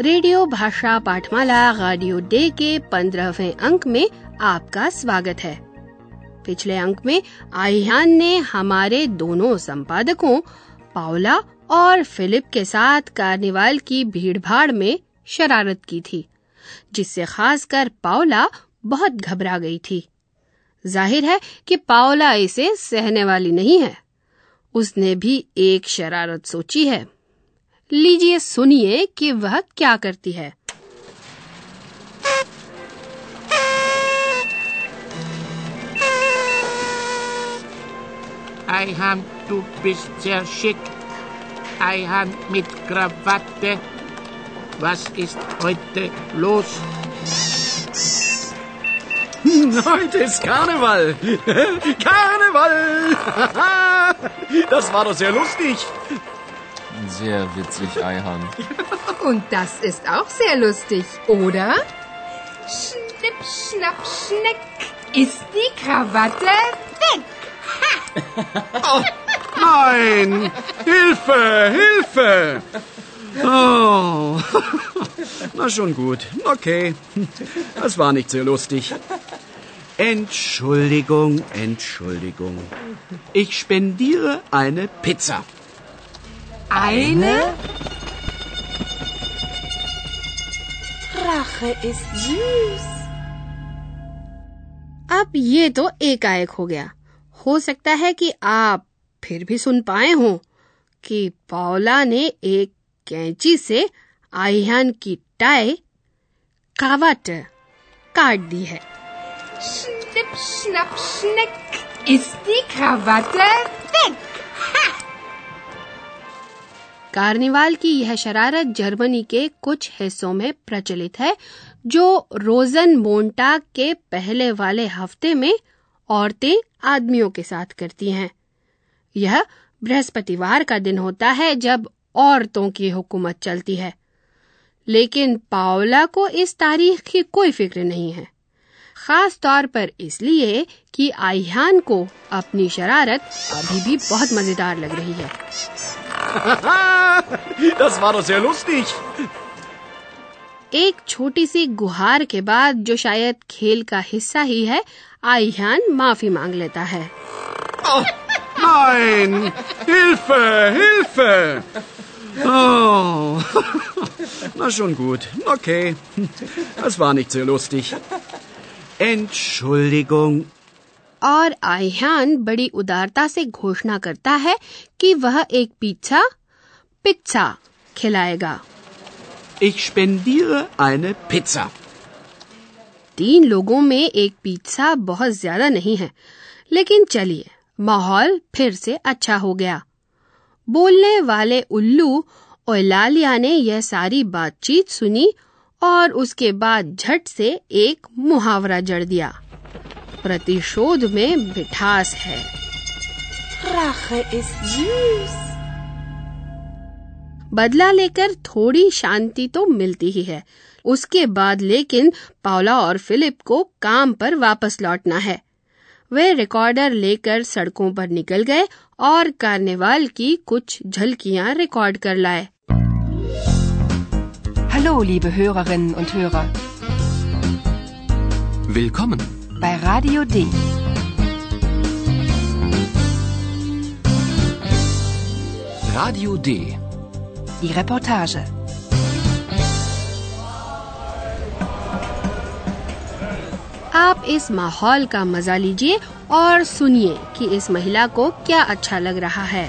Radio भाषा पाठमाला radio day के पंद्रहवें अंक में आपका स्वागत है। पिछले अंक में आह्यान ने हमारे दोनों संपादकों पाओला और फिलिप के साथ कार्निवाल की भीड़भाड़ में शरारत की थी, जिससे खासकर पाओला बहुत घबरा गई थी। ज़ाहिर है कि पाओला इसे सहने वाली नहीं है। उसने भी एक शरारत सोची है। लीजिए सुनिए कि वह क्या करती है Eihahn, du bist sehr schick. Eihahn mit Krawatte. Was ist heute los? Heute ist Karneval. Karneval. Das war doch sehr lustig. Sehr witzig, Eihahn. Und das ist auch sehr lustig, oder? Schnipp, schnapp, schneck ist die Krawatte weg. Oh, nein! Hilfe! Hilfe! Oh. Na schon gut. Okay. Das war nicht sehr lustig. Entschuldigung, Entschuldigung. Ich spendiere eine Pizza. Eine? Rache ist süß. अब ये तो एकाएक हो गया हो सकता है कि आप फिर भी सुन पाए हो कि पाओला ने एक कैंची से आह्यान की टाई कावट काट दी है Schnipp, schnapp, schneck ist die Krawatte weg. Carnival की यह शरारत जर्मनी के कुछ हिस्सों में प्रचलित है, जो रोजन मोन्टाग के पहले वाले हफ़्ते में औरतें आदमियों के साथ करती हैं। यह बृहस्पतिवार का दिन होता है जब औरतों की हुकूमत चलती है। लेकिन पाओला को इस तारीख की कोई फ़िक्र नहीं है। खास तौर पर इसलिए कि आह्यान को अपनी शरारत अभी भी बहुत मज़ेदार लग रही है। Das war doch sehr lustig. एक छोटी सी गुहार के बाद जो शायद खेल का हिस्सा ही है आह्यान माफ़ी मांग लेता है Oh, nein! Hilfe! Hilfe! Oh. Na schon gut. Okay. Das war nicht sehr lustig. Entschuldigung. और आह्यान बड़ी उदारता से घोषणा करता है कि वह एक पिज्जा पिज्जा खिलाएगा। Ich spendiere eine Pizza. तीन लोगों में एक पिज्जा बहुत ज़्यादा नहीं है लेकिन चलिए माहौल फिर से अच्छा हो गया। बोलने वाले उल्लू ओलालिया ने यह सारी बातचीत सुनी और उसके बाद झट से एक मुहावरा जड़ दिया। प्रतिशोध में मिठास है Rache ist süß. बदला लेकर थोड़ी शांति तो मिलती ही है उसके बाद लेकिन पावला और फिलिप को काम पर वापस लौटना है वे रिकॉर्डर लेकर सड़कों पर निकल गए और कार्निवाल की कुछ झलकियाँ रिकॉर्ड कर लाए hello liebe Hörerinnen und Hörer. Willkommen. Bei Radio D. Radio D. Die Reportage. आप इस माहौल का मज़ा लीजिए और सुनिए कि इस महिला को क्या अच्छा लग रहा है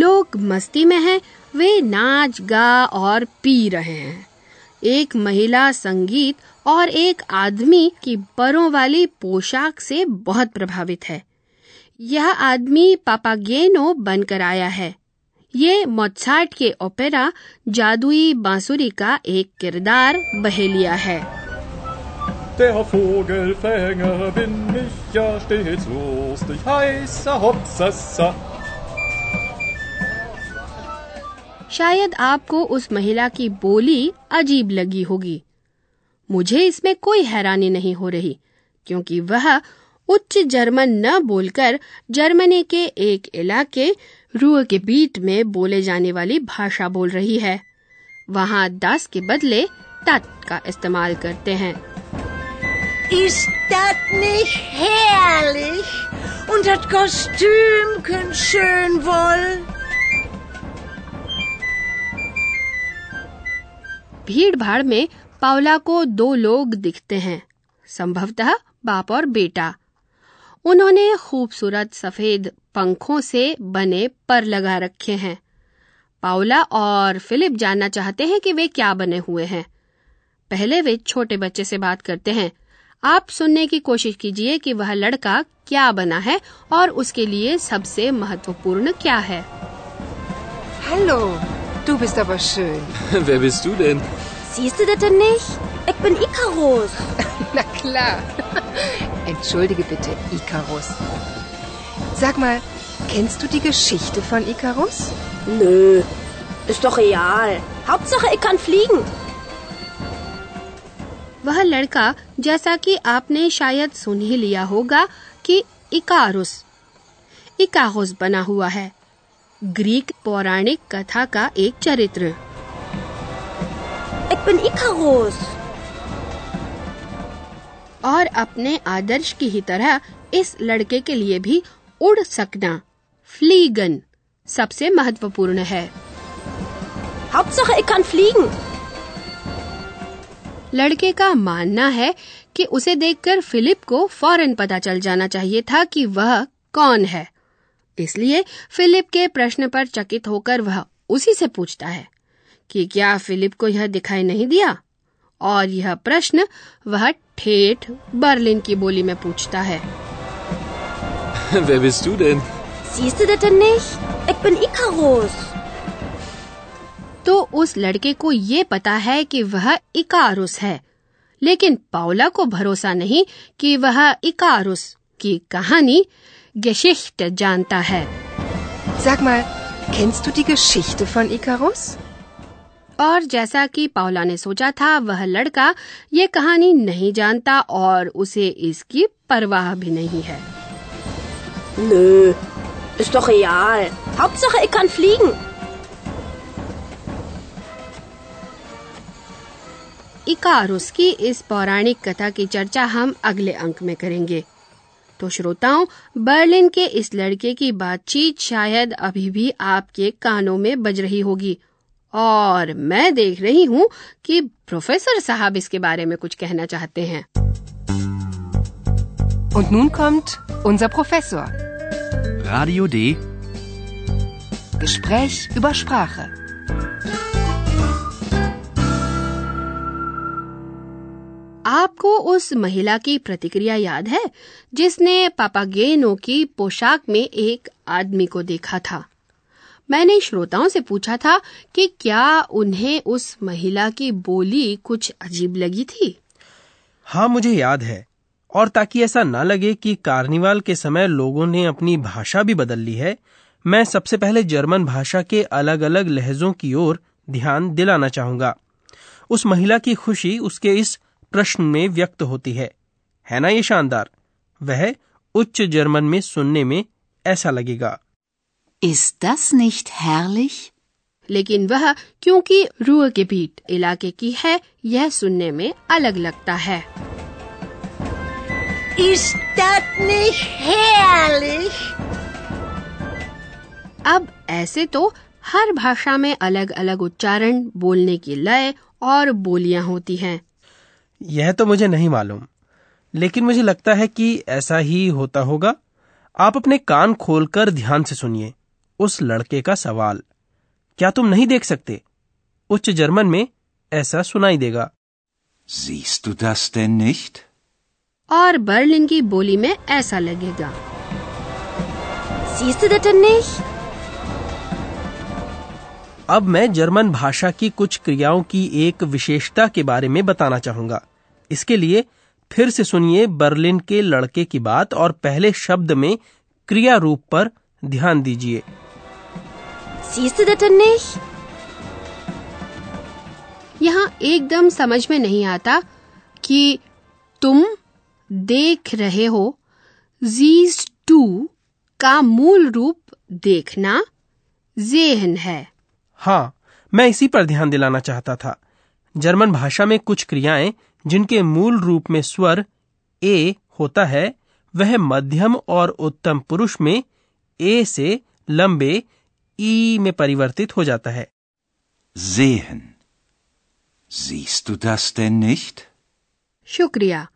लोग मस्ती में हैं वे नाच गा और पी रहे हैं। एक महिला संगीत और एक आदमी की परों वाली पोशाक से बहुत प्रभावित है। यह आदमी पापागेनो बनकर आया है। ये मोत्सार्ट के ओपेरा जादुई बांसुरी का एक किरदार बहेलिया है। Der Vogelfänger bin ich ja stets lustig, heißer Hopsassa. शायद आपको उस महिला की बोली अजीब लगी होगी मुझे इसमें कोई हैरानी नहीं हो रही, क्योंकि वह उच्च जर्मन न बोलकर जर्मनी के एक इलाके रूह के बीट में बोले जाने वाली भाषा बोल रही है वहाँ दस के बदले तत् का इस्तेमाल करते हैं Ist das nicht herrlich? Und das Kostümchen schön wohl? भीड़ भाड़ में पावला को दो लोग दिखते हैं संभवतः बाप और बेटा। उन्होंने खूबसूरत सफ़ेद पंखों से बने पर लगा रखे हैं। पावला और फिलिप जानना चाहते हैं कि वे क्या बने हुए हैं। पहले वे छोटे बच्चे से बात करते हैं। आप सुनने की कोशिश कीजिए कि वह लड़का क्या बना है और उसके लिए सबसे महत्वपूर्ण क्या है। Hallo, du bist aber schön. Wer bist du denn? Siehst du das denn nicht? Ich bin Icarus. Na klar. Entschuldige bitte, Icarus. Sag mal, kennst du die Geschichte von Icarus? Nö, ist doch real. Hauptsache, ich kann fliegen. वह लड़का जैसा कि आपने शायद सुन ही लिया होगा कि Icarus इकाहुस बना हुआ है ग्रीक पौराणिक कथा का एक चरित्र Icarus. और अपने आदर्श की ही तरह इस लड़के के लिए भी उड़ सकना फ्लीगन सबसे महत्वपूर्ण है Hauptsache, ich kann fliegen. लड़के का मानना है कि उसे देखकर फिलिप को फ़ौरन पता चल जाना चाहिए था कि वह कौन है इसलिए फिलिप के प्रश्न पर चकित होकर वह उसी से पूछता है कि क्या फिलिप को यह दिखाई नहीं दिया और यह प्रश्न वह ठेठ बर्लिन की बोली में पूछता है Wer bist du denn? Siehst du das denn nicht? Ich bin Icarus. तो उस लड़के को ये पता है कि वह इकारुस है लेकिन पाउला को भरोसा नहीं कि वह इकारुस की कहानी गेशिष्ट जानता है Sag mal, kennst du die Geschichte von Icarus? और जैसा कि पावला ने सोचा था वह लड़का ये कहानी नहीं जानता और उसे इसकी परवाह भी नहीं है Nö, ist doch real. Hauptsache, ich kann fliegen. Icarus की इस पौराणिक कथा की चर्चा हम अगले अंक में करेंगे तो श्रोताओं बर्लिन के इस लड़के की बातचीत शायद अभी भी आपके कानों में बज रही होगी और मैं देख रही हूँ कि प्रोफेसर साहब इसके बारे में कुछ कहना चाहते हैं Und nun kommt unser Professor. Radio D. Gespräch über Sprache. आपको उस महिला की प्रतिक्रिया याद है, जिसने पापागेनो की पोशाक में एक आदमी को देखा था? मैंने श्रोताओं से पूछा था कि क्या उन्हें उस महिला की बोली कुछ अजीब लगी थी? हाँ मुझे याद है। और ताकि ऐसा ना लगे कि कार्निवाल के समय लोगों ने अपनी भाषा भी बदल ली है, मैं सबसे पहले जर्मन भाषा के अलग अलग लहजों की ओर ध्यान दिलाना चाहूँगा। उस महिला की खुशी उसके इस प्रश्न में व्यक्त होती है। है ना ये शानदार? वह उच्च जर्मन में सुनने में ऐसा लगेगा। Ist das nicht herrlich? लेकिन वह क्योंकि रूअगेबीट इलाके की है यह सुनने में अलग लगता है। Ist das nicht herrlich? अब ऐसे तो हर भाषा में अलग अलग उच्चारण बोलने की लय और बोलियाँ होती हैं। यह तो मुझे नहीं मालूम। लेकिन मुझे लगता है कि ऐसा ही होता होगा। आप अपने कान खोलकर ध्यान से सुनिए उस लड़के का सवाल। क्या तुम नहीं देख सकते? उच्च जर्मन में ऐसा सुनाई देगा। Siehst du das denn nicht? और बर्लिन की बोली में ऐसा लगेगा। Siehst du das denn nicht? अब मैं जर्मन भाषा की कुछ क्रियाओं की एक विशेषता के बारे में बताना चाहूँगा। इसके लिए फिर से सुनिए बर्लिन के लड़के की बात और पहले शब्द में क्रिया रूप पर ध्यान दीजिए? यहाँ एकदम समझ में नहीं आता कि तुम देख रहे हो जीज टू का मूल रूप देखना जेहन है। हाँ मैं इसी पर ध्यान दिलाना चाहता था। जर्मन भाषा में कुछ क्रियाएँ जिनके मूल रूप में स्वर ए होता है वह मध्यम और उत्तम पुरुष में ए से लंबे ई में परिवर्तित हो जाता है Sehen. Siehst du das denn nicht? शुक्रिया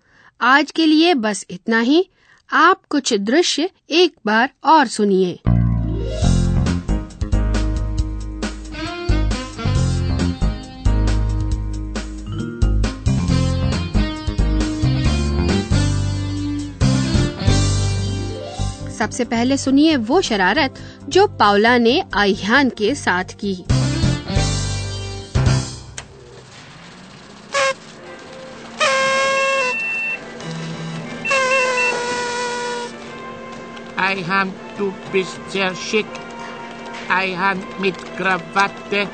आज के लिए बस इतना ही आप कुछ दृश्य एक बार और सुनिए सबसे पहले सुनिए वो शरारत जो पाउला ने आह्यान के साथ की Eihan, du bist sehr schick. Eihan mit Krawatte.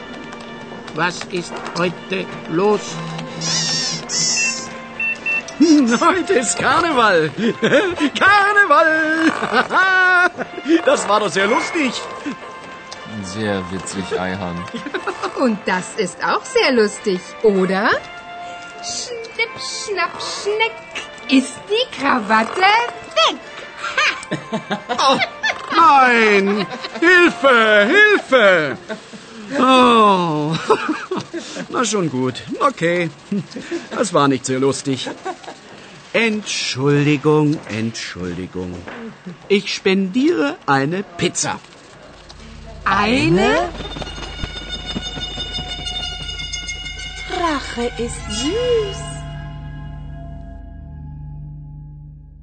Was ist heute los? Heute ist Karneval. Karneval. Das war doch sehr lustig. Sehr witzig, Eihan. Und das ist auch sehr lustig, oder? Schnipp, schnapp, schneck ist die Krawatte weg. Oh, nein! Hilfe! Hilfe! Oh. Na schon gut. Okay. Das war nicht sehr lustig. Entschuldigung, Entschuldigung. Ich spendiere eine Pizza. Eine? Rache ist süß.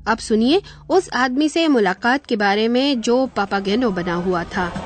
अब सुनिए उस आदमी से मुलाकात के बारे में जो पापागेनो बना हुआ था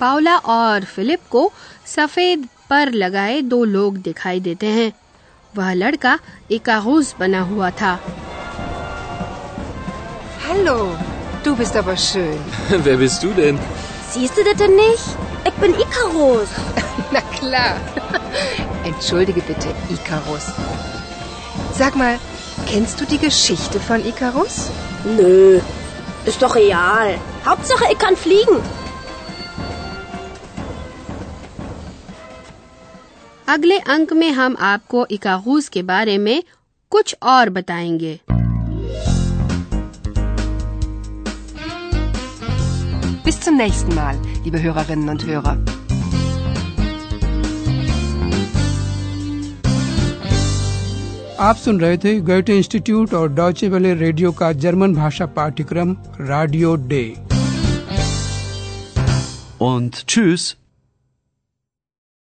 पाउला और फिलिप को सफेद पर लगाए दो लोग दिखाई देते हैं वह लड़का इकागुज बना हुआ था Hallo, du bist aber schön. Wer bist du denn? Siehst du das denn nicht? Ich bin Icarus. Na klar. Entschuldige bitte, Icarus. Sag mal, kennst du die Geschichte von Icarus? Nö, ist doch real. Hauptsache, ich kann fliegen. अगले अंक में हम आपको इकागुज के बारे में कुछ और बताएँगे Bis zum nächsten Mal, liebe Hörerinnen und Hörer. आप सुन रहे थे गोयटे इंस्टीट्यूट और डॉचे वेले रेडियो का जर्मन भाषा पाठ्यक्रम रेडियो डे Und tschüss.